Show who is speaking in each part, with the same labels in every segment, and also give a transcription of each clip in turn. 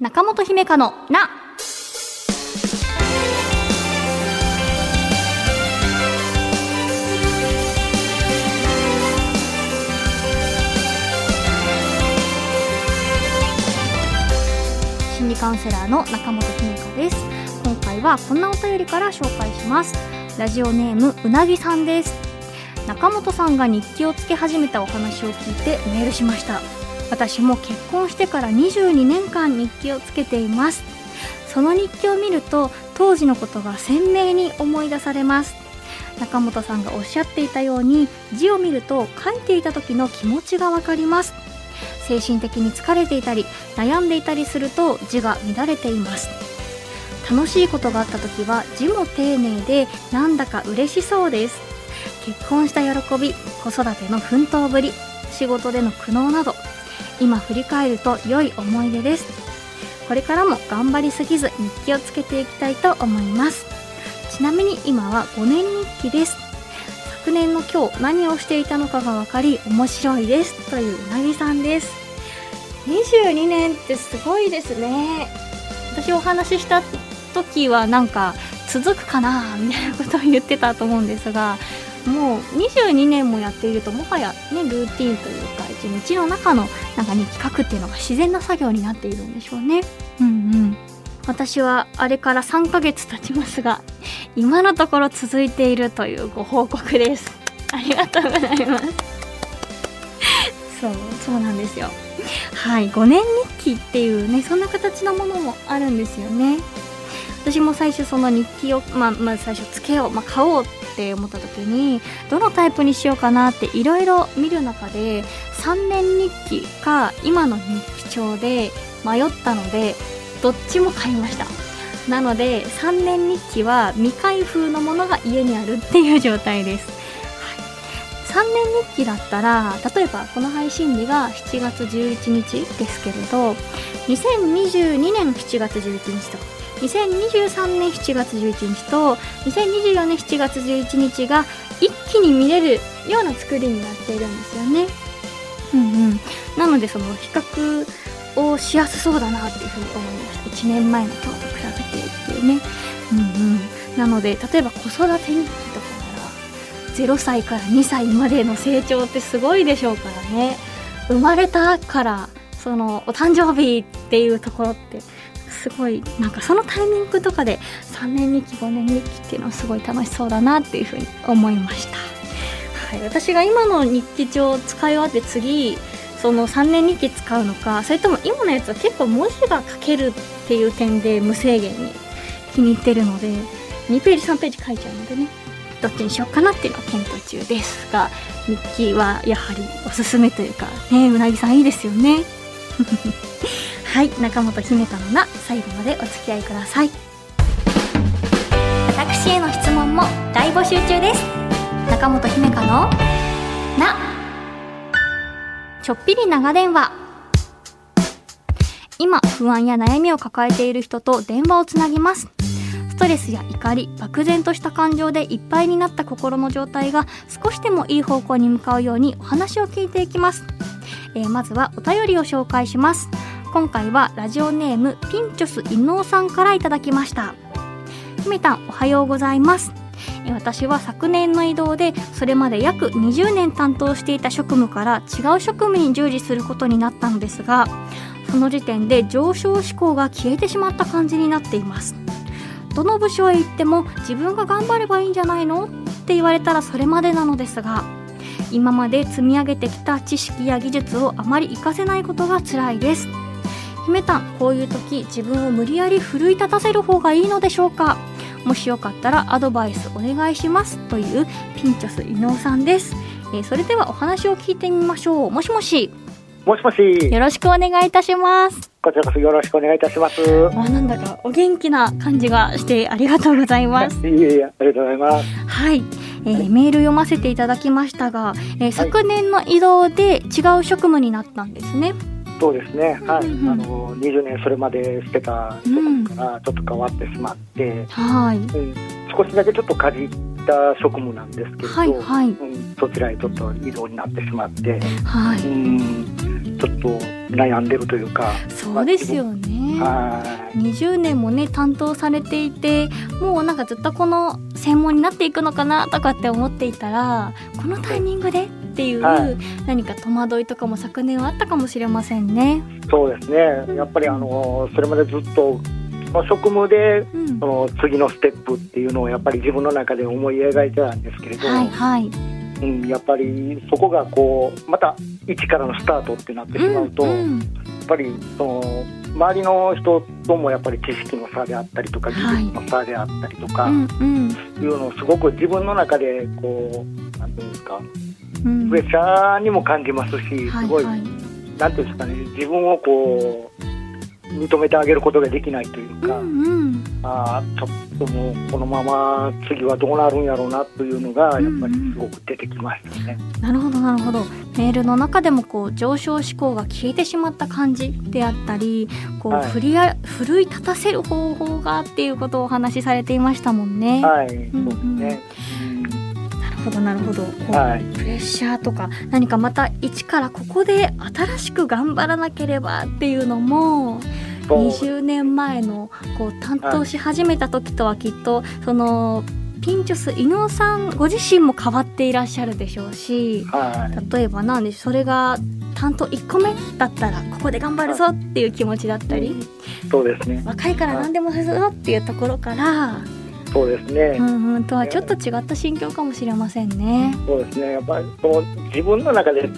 Speaker 1: 中本姫香のな。心理カウンセラーの中本姫香です。今回はこんなお便りから紹介します。ラジオネームうなぎさんです。中本さんが日記をつけ始めたお話を聞いてメールしました。私も結婚してから22年間日記をつけています。その日記を見ると当時のことが鮮明に思い出されます。中本さんがおっしゃっていたように字を見ると書いていた時の気持ちがわかります。精神的に疲れていたり悩んでいたりすると字が乱れています。楽しいことがあった時は字も丁寧でなんだか嬉しそうです。結婚した喜び子育ての奮闘ぶり仕事での苦悩など今振り返ると良い思い出です。これからも頑張りすぎず日記をつけていきたいと思います。ちなみに今は5年日記です。昨年の今日何をしていたのかが分かり面白いです。といううなぎさんです。22年ってすごいですね。私お話しした時はなんか続くかなみたいなことを言ってたと思うんですがもう22年もやっているともはやねルーティンというか一日の中のなんか日記書くっていうのが自然な作業になっているんでしょうね。うんうん。私はあれから3ヶ月経ちますが 今のところ続いているというご報告です。ありがとうございます。そうそうなんですよ。はい5年日記っていうねそんな形のものもあるんですよね。私も最初その日記を、まあ、まず最初つけよう、まあ、買おうっって思った時にどのタイプにしようかなっていろいろ見る中で3年日記か今の日記帳で迷ったのでどっちも買いました。なので3年日記は未開封のものが家にあるっていう状態です、3年日記だったら例えばこの配信日が7月11日ですけれど2022年7月11日と2023年7月11日と2024年7月11日が一気に見れるような作りになっているんですよね。うんうん、なのでその比較をしやすそうだなっていうふうに思いました。1年前の今日と比べてっていうね、うんうん、なので例えば子育て日記とかなら0歳から2歳までの成長ってすごいでしょうからね。生まれたからそのお誕生日っていうところってすごいなんかそのタイミングとかで3年日記5年日記っていうのはすごい楽しそうだなっていうふうに思いました、はい、私が今の日記帳を使い終わって次その3年日記使うのかそれとも今のやつは結構文字が書けるっていう点で無制限に気に入ってるので2ページ3ページ書いちゃうのでねどっちにしようかなっていうのは検討中ですが日記はやはりおすすめというかねうなぎさんいいですよね。はい中本姫香のな最後までお付き合いください。私への質問も大募集中です。中本姫香のな。ちょっぴり長電話。今不安や悩みを抱えている人と電話をつなぎます。ストレスや怒り漠然とした感情でいっぱいになった心の状態が少しでもいい方向に向かうようにお話を聞いていきます、えー、まずはお便りを紹介します。今回はラジオネームピンチョス伊能さんからいただきました。ひめたんおはようございます。私は昨年の移動でそれまで約20年担当していた職務から違う職務に従事することになったのですがその時点で上昇志向が消えてしまった感じになっています。どの部署へ行っても自分が頑張ればいいんじゃないの？って言われたらそれまでなのですが今まで積み上げてきた知識や技術をあまり活かせないことが辛いです。姫た。んこういう時自分を無理やり奮い立たせる方がいいのでしょうか？もしよかったらアドバイスお願いしますというピンチョス伊能さんです、えー、それではお話を聞いてみましょう。もしもし。
Speaker 2: もしもし。
Speaker 1: よろしくお願いいたします。
Speaker 2: こちらこそよろしくお願いいたします。
Speaker 1: あなんだかお元気な感じがしてありがとうございます。
Speaker 2: いえいえありがとうございます。
Speaker 1: はい、えー、メール読ませていただきましたが、えー、昨年の移動で違う職務になったんですね、はい
Speaker 2: そうですね、はい、うんうん、あの20年それまでしてたところからちょっと変わってしまって、うん、はい、うん、少しだけちょっとかじった職務なんですけれど、はいはい、うん、そちらへちょっと移動になってしまって、はい、うん。ちょっと悩んでるというか、
Speaker 1: そうですよね、20年もね担当されていてもうなんかずっとこの専門になっていくのかなとかって思っていたらこのタイミングでっていう、何か戸惑いとかも昨年はあったかもしれませんね。
Speaker 2: そうですね。やっぱりあのそれまでずっとその職務で、その次のステップっていうのをやっぱり自分の中で思い描いてたんですけれど、はいはい、うん、やっぱりそこがこうまた一からのスタートってなってしまうと、うんうん、やっぱりその周りの人ともやっぱり知識の差であったりとか技術の差であったりとか、はい、いうのをすごく自分の中でこうなんていうんですか、うん、プレッシャーにも感じますしすごい、はい。はい、なんていうんですかね自分をこう認めてあげることができないというか、うんうん、あちょっともうこのまま次はどうなるんやろうなというのがやっぱりすごく出てきましたね。
Speaker 1: うんうん、なるほどなるほど。メールの中でもこう上昇志向が消えてしまった感じであったりこう、はい、振りあ奮い立たせる方法がっていうことをお話しされていましたもんね。
Speaker 2: はい、うんうん、そうですね、
Speaker 1: ほどなるほど。はい、プレッシャーとか何かまた一からここで新しく頑張らなければっていうのも20年前のこう担当し始めた時とはきっとそのピンチョス伊野さんご自身も変わっていらっしゃるでしょうし、はい、例えばなんでそれが担当1個目だったらここで頑張るぞっていう気持ちだったり、
Speaker 2: そうですね。
Speaker 1: 若いから何でもするぞっていうところから、
Speaker 2: そうですね、
Speaker 1: うんうん、とはちょっと違った心境かもしれませんね。
Speaker 2: そうですね。やっぱりその自分の中で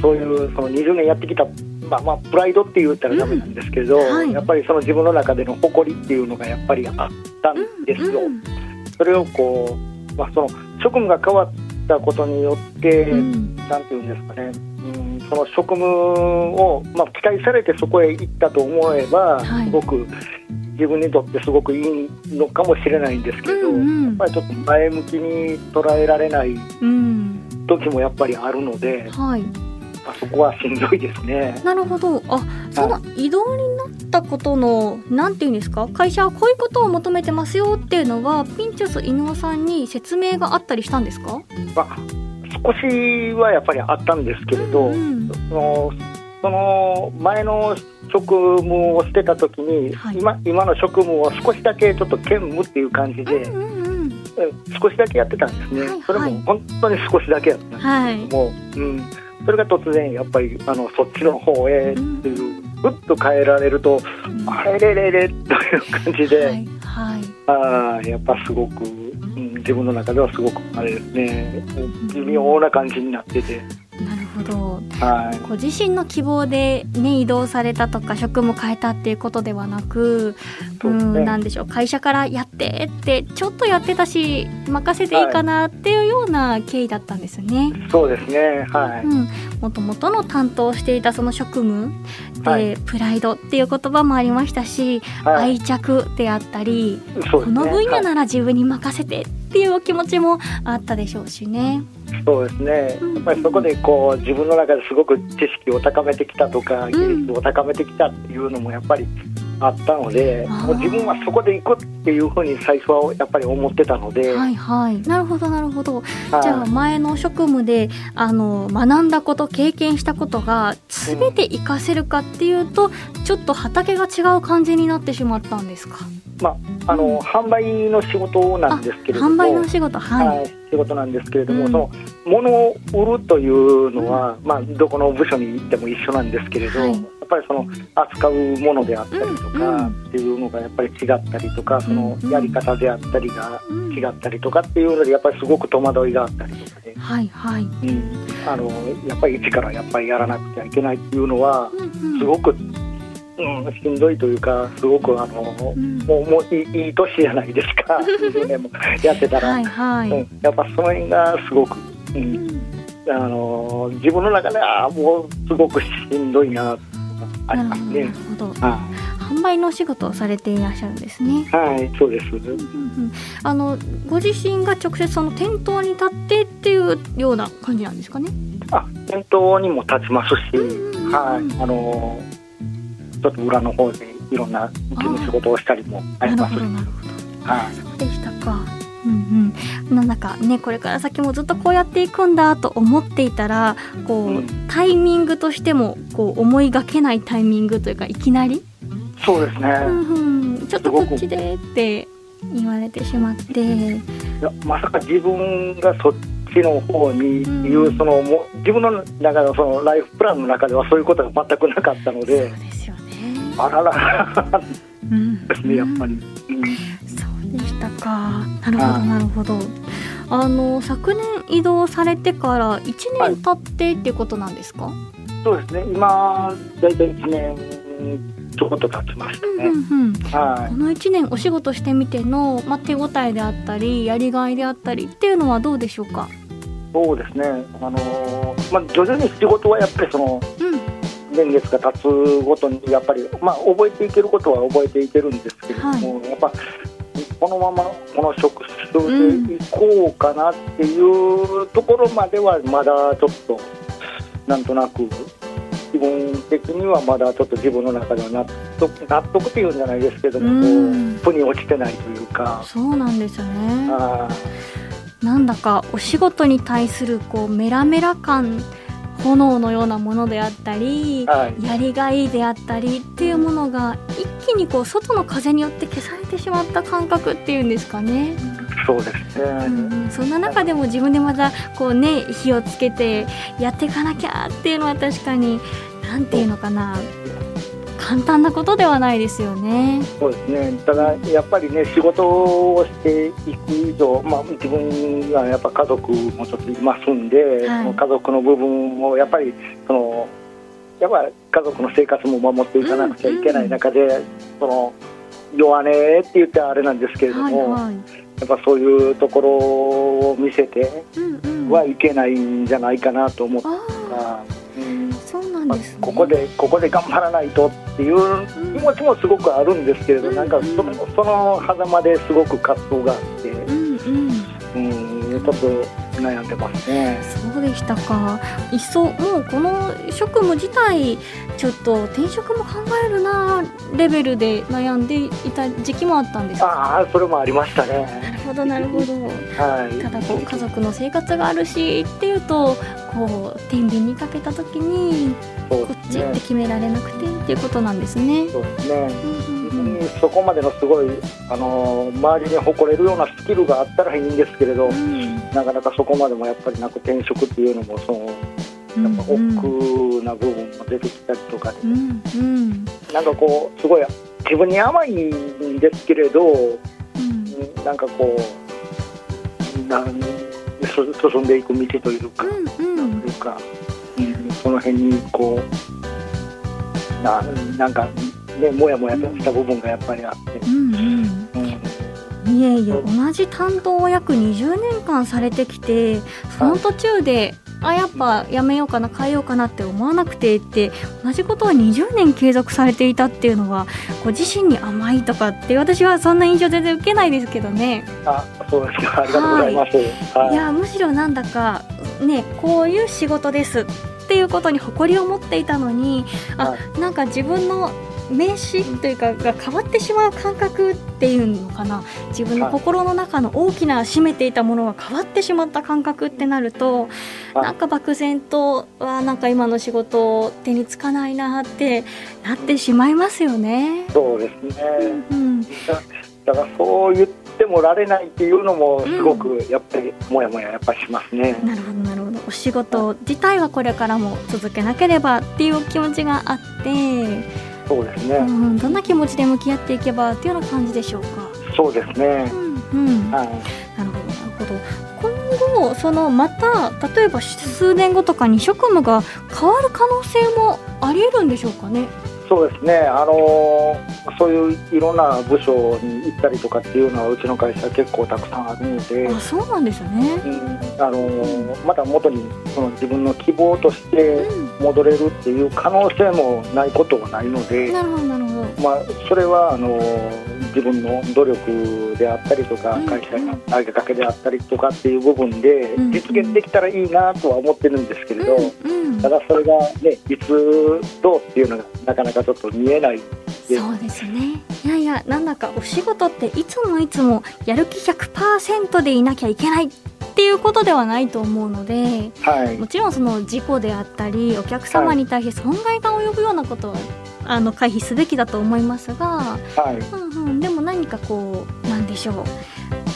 Speaker 2: そういうその20年やってきたまあまあプライドって言ったらダメなんですけど、うんはい、やっぱりその自分の中での誇りっていうのがやっぱりあったんですよ。うんうん、それをこう、まあ、その職務が変わったことによって、うん、なんていうんですかね、うん、その職務を、まあ、期待されてそこへ行ったと思えば、はい、すごく自分にとってすごくいいのかもしれないんですけど、うんうん、やっぱりちょっと前向きに捉えられない時もやっぱりあるので。はいあそこはしんどいですね。
Speaker 1: なるほど。あ、その移動になったことの、なんていうんですか、会社はこういうことを求めてますよっていうのは、ピンチョス伊野さんに説明があったりしたんですか？
Speaker 2: まあ、少しはやっぱりあったんですけれど、うんうん、そのその前の職務をしてた時に、はい、今今の職務を少しだけちょっと兼務っていう感じで、うんうんうん、少しだけやってたんですね、はいはい、それも本当に少しだけやったんですけども、はい、うん。それが突然やっぱりあのそっちの方へっていう、ふっと変えられると、あれれれれという感じで、はい、はい、あやっぱすごく、うん、自分の中ではすごくあれですね。微妙な感じになってて。
Speaker 1: ほど、はい、ご自身の希望で、ね、移動されたとか職務変えたっていうことではなく、う、ね、んなんでしょう。会社からやってってちょっとやってたし任せていいかなっていうような経緯だったんですね。
Speaker 2: はい、そうですね。はい、うん、
Speaker 1: もともとの担当していたその職務で、はい、プライドっていう言葉もありましたし、愛着であったり、ね、この分野なら自分に任せてっていうお気持ちもあったでしょうしね。
Speaker 2: そうですね、やっぱりそこでこう自分の中ですごく知識を高めてきたとか、技術を高めてきたっていうのもやっぱりあったので、もう自分はそこで行くっていうふうに最初はやっぱり思ってたので。
Speaker 1: はいはい、なるほどなるほど。じゃあ前の職務であの学んだこと経験したことが全て活かせるかっていうと、うん、ちょっと畑が違う感じになってしまったんですか？
Speaker 2: まあ、あの、うん、販売の仕事なんですけれども。
Speaker 1: 販売の仕事、はい、はい、
Speaker 2: 仕事なんですけれども、うん、その物を売るというのは、うん、まあ、どこの部署に行っても一緒なんですけれど、はい、やっぱりその扱うものであったりとかっていうのがやっぱり違ったりとか、そのやり方であったりが違ったりとかっていうのでやっぱりすごく戸惑いがあったりとかで、はいはい。うん、あのやっぱり一からやっぱりやらなくちゃいけないっていうのはすごくうん、しんどいというか、すごくあの、うん、もうもういいいい年じゃないですか、20年もやってたら、はいはい、うん、やっぱその辺がすごく、うん、あの自分の中ではもうすごくしんどいなありますね。なるほど。
Speaker 1: 販売のお仕事をされていらっしゃるんですね。
Speaker 2: はい、そうです。うんう
Speaker 1: ん、あのご自身が直接その店頭に立ってっていうような感じなんですかね。
Speaker 2: あ、店頭にも立ちますし、はい、あのちょっと裏の方でいろんな事務仕事をしたりもあります。なるほどなるほ
Speaker 1: ど。はい。そうでしたか。うんうん、なんだかねこれから先もずっとこうやっていくんだと思っていたらこう、うん、タイミングとしてもこう思いがけないタイミングというかいきなり？
Speaker 2: そうですね、うん
Speaker 1: うん、ちょっとこっちでって言われてしまって。い
Speaker 2: やまさか自分がそっちの方にいう、うん、そのも自分の中のそのライフプランの中ではそういうことが全くなかったので。
Speaker 1: そうです
Speaker 2: あらら。ですね、やっぱり、うん、
Speaker 1: そうでしたか。なるほどなるほど。あの昨年移動されてから1年経ってっていうことなんですか、はい、
Speaker 2: そうですね。今大体1年ちょこっと経ちましたね、うんうんうん、
Speaker 1: はい、この1年お仕事してみての、まあ、手応えであったりやりがいであったりっていうのはどうでしょうか？
Speaker 2: そうですね、あのー、まあ、徐々に仕事はやっぱりその、うん、年月が経つごとにやっぱり、まあ、覚えていけることは覚えていけるんですけれども、はい、やっぱこのままこの職種でいこうかなっていうところまではまだちょっとなんとなく気分的にはまだちょっと自分の中では納得納得っていうんじゃないですけども、うん、腑に落ちてないというか。
Speaker 1: そうなんですよね。なんだかお仕事に対するこうメラメラ感炎のようなものであったり、はい、やりがいであったりっていうものが一気にこう外の風によって消されてしまった感覚っていうんですかね。
Speaker 2: そうですね、う
Speaker 1: ん、そんな中でも自分でまたこうね火をつけてやっていかなきゃっていうのは確かに何て言うのかな簡単なことではないですよね。
Speaker 2: そうですね。ただやっぱりね仕事をしていく以上、まあ自分がやっぱ家族もちょっといますんで、はい、家族の部分をやっぱりそのやっぱ家族の生活も守っていかなくちゃいけない中で、うん。うん、その弱音って言ってあれなんですけれども、はいはい、やっぱそういうところを見せてはいけないんじゃないかなと思った。
Speaker 1: うん。そうなんです、ね、
Speaker 2: ここでここで頑張らないとっていう気持ちもすごくあるんですけれど、うん、なんかそのその狭間ですごく葛藤があって、うん、うん、ちょっと。悩んでますね。
Speaker 1: そうでしたか。いっそもうこの職務自体ちょっと転職も考えるなレベルで悩んでいた時期もあったんです
Speaker 2: ああそれもありましたね。
Speaker 1: なるほどなるほど、はい、ただこう家族の生活があるしっていうとこう天秤にかけた時にこっちって決められなくてっていうことなんですね。
Speaker 2: そうですね、うんそこまでのすごいあの周りに誇れるようなスキルがあったらいいんですけれど、うん、なかなかそこまでもやっぱりなく転職っていうのもそのやっぱ億劫な部分も出てきたりとかで、うんうん、なんかこうすごい自分に甘いんですけれど、うん、なんかこうなん進んでいく道というか、うんうん、なんいうか、うん、その辺にこうななんかねもやもやとした部分がやっぱりあって。うんうん
Speaker 1: いえいえ同じ担当を約20年間されてきてその途中であやっぱやめようかな変えようかなって思わなくてって同じことを20年継続されていたっていうのはご自身に甘いとかって私はそんな印象全然受けないですけどね。
Speaker 2: あそうですかありがとうございます。
Speaker 1: はい、いやむしろなんだかねこういう仕事ですっていうことに誇りを持っていたのにあなんか自分の名詞というかが変わってしまう感覚っていうのかな。自分の心の中の大きな占めていたものが変わってしまった感覚ってなるとなんか漠然とはなんか今の仕事手につかないなってなってしまいますよね。
Speaker 2: そうですね、うん、だからそう言ってもられないっていうのもすごくやっぱりもやもややっぱしますね、
Speaker 1: うん、なるほどなるほど。お仕事自体はこれからも続けなければっていう気持ちがあって。
Speaker 2: そうですね、う
Speaker 1: ん、どんな気持ちで向き合っていけばっていうような感じでしょうか？
Speaker 2: そうですね、うんうん。
Speaker 1: はい、なるほどなるほど。今後そのまた例えば数年後とかに職務が変わる可能性もありえるんでしょうかね？
Speaker 2: そうですね、あのー、そういういろんな部署に行ったりとかっていうのはうちの会社結構たくさんあるので
Speaker 1: あそうなんですね、
Speaker 2: うん、あのー、また元にその自分の希望として戻れるっていう可能性もないことはないので、
Speaker 1: なるほどなるほど、
Speaker 2: まあ、それはあのー自分の努力であったりとか、会社の投げかけであったりとかっていう部分で実現できたらいいなとは思ってるんですけれど、ただそれがねいつどうっていうのがなかなかちょっと見えない
Speaker 1: そうですね。いやいやなんだかお仕事っていつもいつもやる気100%でいなきゃいけないっていうことではないと思うので、はい、もちろんその事故であったりお客様に対して損害が及ぶようなことはあの回避すべきだと思いますが、はい。うんうん、でも何かこうなんでしょ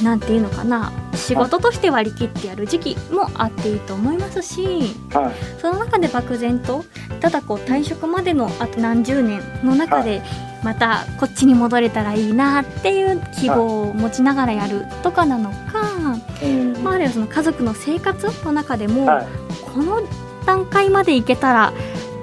Speaker 1: うなんていうのかな仕事として割り切ってやる時期もあっていいと思いますし、はい、その中で漠然とただこう退職までのあと何十年の中で、またこっちに戻れたらいいなっていう希望を持ちながらやるとかなのか、はいまあ、あるいはその家族の生活の中でも、はい、この段階までいけたら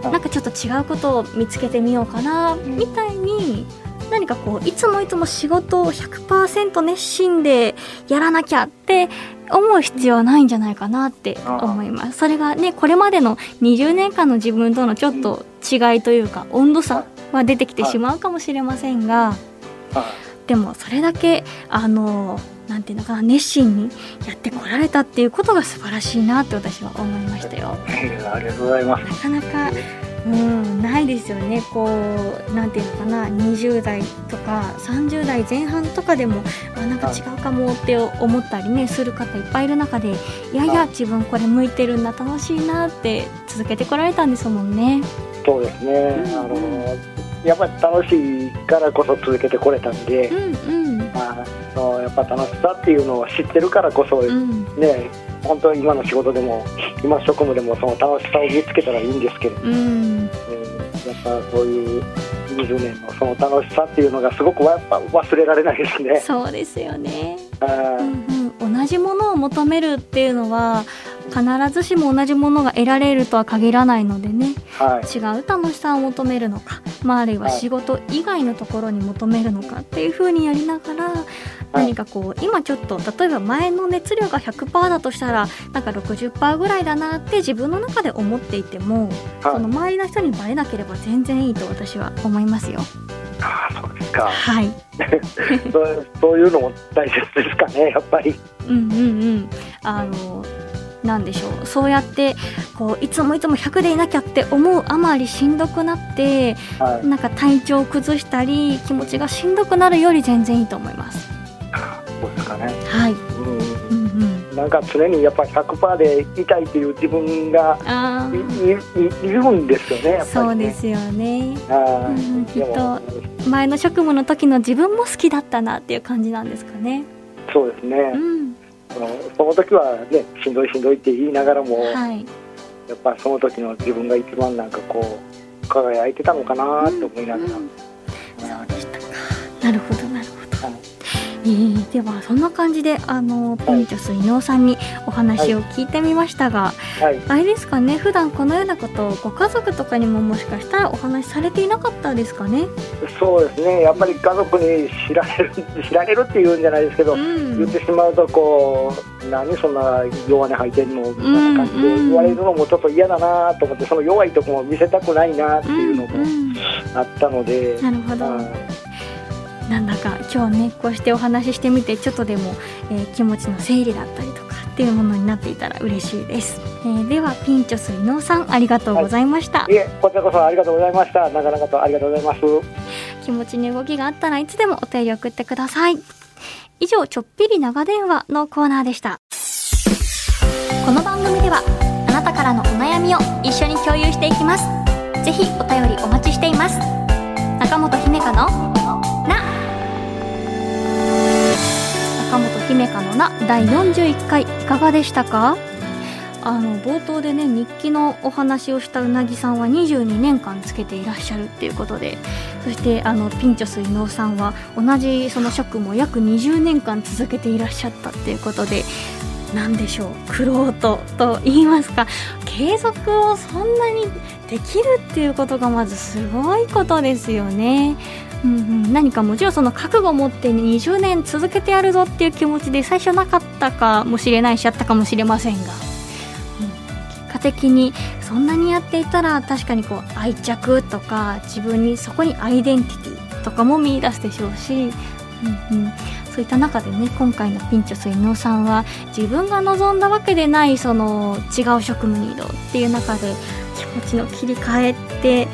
Speaker 1: なんかちょっと違うことを見つけてみようかなみたいに何かこういつもいつも仕事を100%熱心でやらなきゃって思う必要はないんじゃないかなって思います。それがねこれまでの20年間の自分とのちょっと違いというか温度差は出てきてしまうかもしれませんが、でもそれだけあのなんていうのかな熱心にやってこられたっていうことが素晴らしいなって私は思いましたよ。
Speaker 2: ありがとうございます。
Speaker 1: なかなかうん、ないですよねこうなんていうのかな20代とか30代前半とかでもあなんか違うかもって思ったりねする方いっぱいいる中でいやいや自分これ向いてるんだ楽しいなって続けてこられたんですもんね。
Speaker 2: そうですね、うん、あのやっぱり楽しいからこそ続けてこれたんで、うんうん、あのやっぱ楽しさっていうのを知ってるからこそ、うん、ね本当今の仕事でも今職務でもその楽しさを見つけたらいいんですけれども、うん、やっぱそういう20年のその楽しさっていうのがすごくやっぱ忘れられないですね。
Speaker 1: そうですよね、うんうん、同じものを求めるっていうのは必ずしも同じものが得られるとは限らないのでね、はい、違う楽しさを求めるのか、まあ、あるいは仕事以外のところに求めるのかっていうふうにやりながら、何かこう今ちょっと例えば前の熱量が100%だとしたらなんか60%ぐらいだなって自分の中で思っていても、その周りの人にバレなければ全然いいと私は思いますよ。
Speaker 2: ああそうですか。
Speaker 1: はい。
Speaker 2: そうそういうのも大切ですかねやっぱり。
Speaker 1: うんうんうん。あのなんでしょうそうやってこういつもいつも100でいなきゃって思うあまりしんどくなって、はい、なんか体調を崩したり気持ちがしんどくなるより全然いいと思います。
Speaker 2: そうですかね。
Speaker 1: はい。うん、
Speaker 2: うん、なんか常にやっぱ100%でいたいっていう自分がいいるんですよね、ね、
Speaker 1: そうですよね。うん、きっと前の職務の時の自分も好きだったなっていう感じなんですかね。
Speaker 2: そうですね。うんその時はねしんどいしんどいって言いながらも、はい、やっぱその時の自分が一番なんかこう輝いてたのかなって思いながら、うんうん、
Speaker 1: そうでしたか。なるほどなるほどえー、ではそんな感じであのピンチョス伊能さんにお話を聞いてみましたが、はい、あれですかね普段このようなことをご家族とかにももしかしたらお話しされていなかったですかね？
Speaker 2: そうですね。やっぱり家族に知られる知られるっていうんじゃないですけど、うん、言ってしまうとこう何そんな弱音吐いてんの？みたいな感じで言われるのもちょっと嫌だなと思ってその弱いところも見せたくないなっていうのもあったので。
Speaker 1: うんうん、なるほど。なんだか今日ねこうしてお話ししてみてちょっとでも、えー、気持ちの整理だったりとかっていうものになっていたら嬉しいです、えー、ではピンチョス伊能さんありがとうございました、は
Speaker 2: い、いえこちらこそありがとうございました。なかなかとありがとうございます。
Speaker 1: 気持ちに動きがあったらいつでもお便り送ってください。以上ちょっぴり長電話のコーナーでした。この番組ではあなたからのお悩みを一緒に共有していきます。ぜひお便りお待ちしています。中本姫香の姫香のな第41回いかがでしたか？あの冒頭でね日記のお話をしたうなぎさんは22年間つけていらっしゃるっていうことでそしてあのピンチョス伊能さんは同じその職務を約20年間続けていらっしゃったっていうことで何でしょう？苦労とと言いますか継続をそんなにできるっていうことがまずすごいことですよね。うんうん、何かもちろんその覚悟を持って20年続けてやるぞっていう気持ちで最初なかったかもしれないしあったかもしれませんが、うん、結果的にそんなにやっていたら確かにこう愛着とか自分にそこにアイデンティティとかも見出すでしょうし、うんうん、そういった中でね今回のピンチョス伊能さんは自分が望んだわけでないその違う職務に移動っていう中で気持ちの切り替えって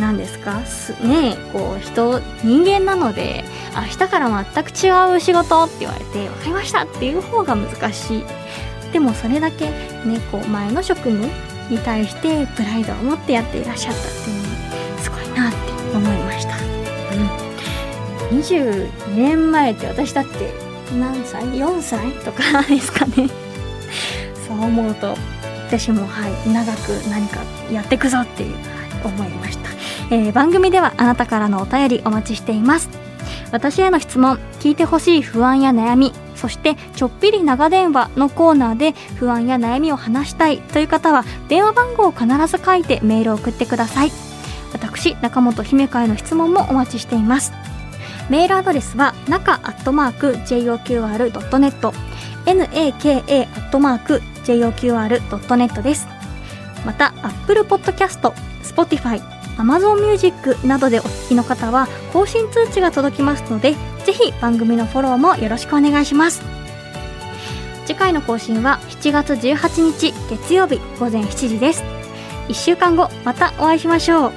Speaker 1: 何ですか？すねこう人人間なので明日から全く違う仕事って言われて分かりましたっていう方が難しい。でもそれだけねこう前の職務に対してプライドを持ってやっていらっしゃったっていうのはすごいなって思いました、うん。22年前って私だって何歳 ?4 歳？とかですかね。そう思うと私もはい長く何かやってくぞっていう、思いました、えー、番組ではあなたからのお便りお待ちしています。私への質問聞いてほしい不安や悩みそしてちょっぴり長電話のコーナーで不安や悩みを話したいという方は電話番号を必ず書いてメールを送ってください。私中本姫香への質問もお待ちしています。メールアドレスは中アットマーク JOQR.net naka アットマーク JOQR.net です。また Apple Podcast、Spotify、Amazon Music などでお聞きの方は更新通知が届きますのでぜひ番組のフォローもよろしくお願いします。次回の更新は7月18日月曜日午前7時です。1週間後またお会いしましょう。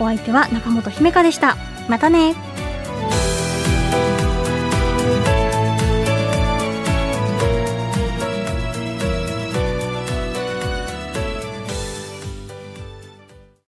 Speaker 1: お相手は中本姫香でした。またね。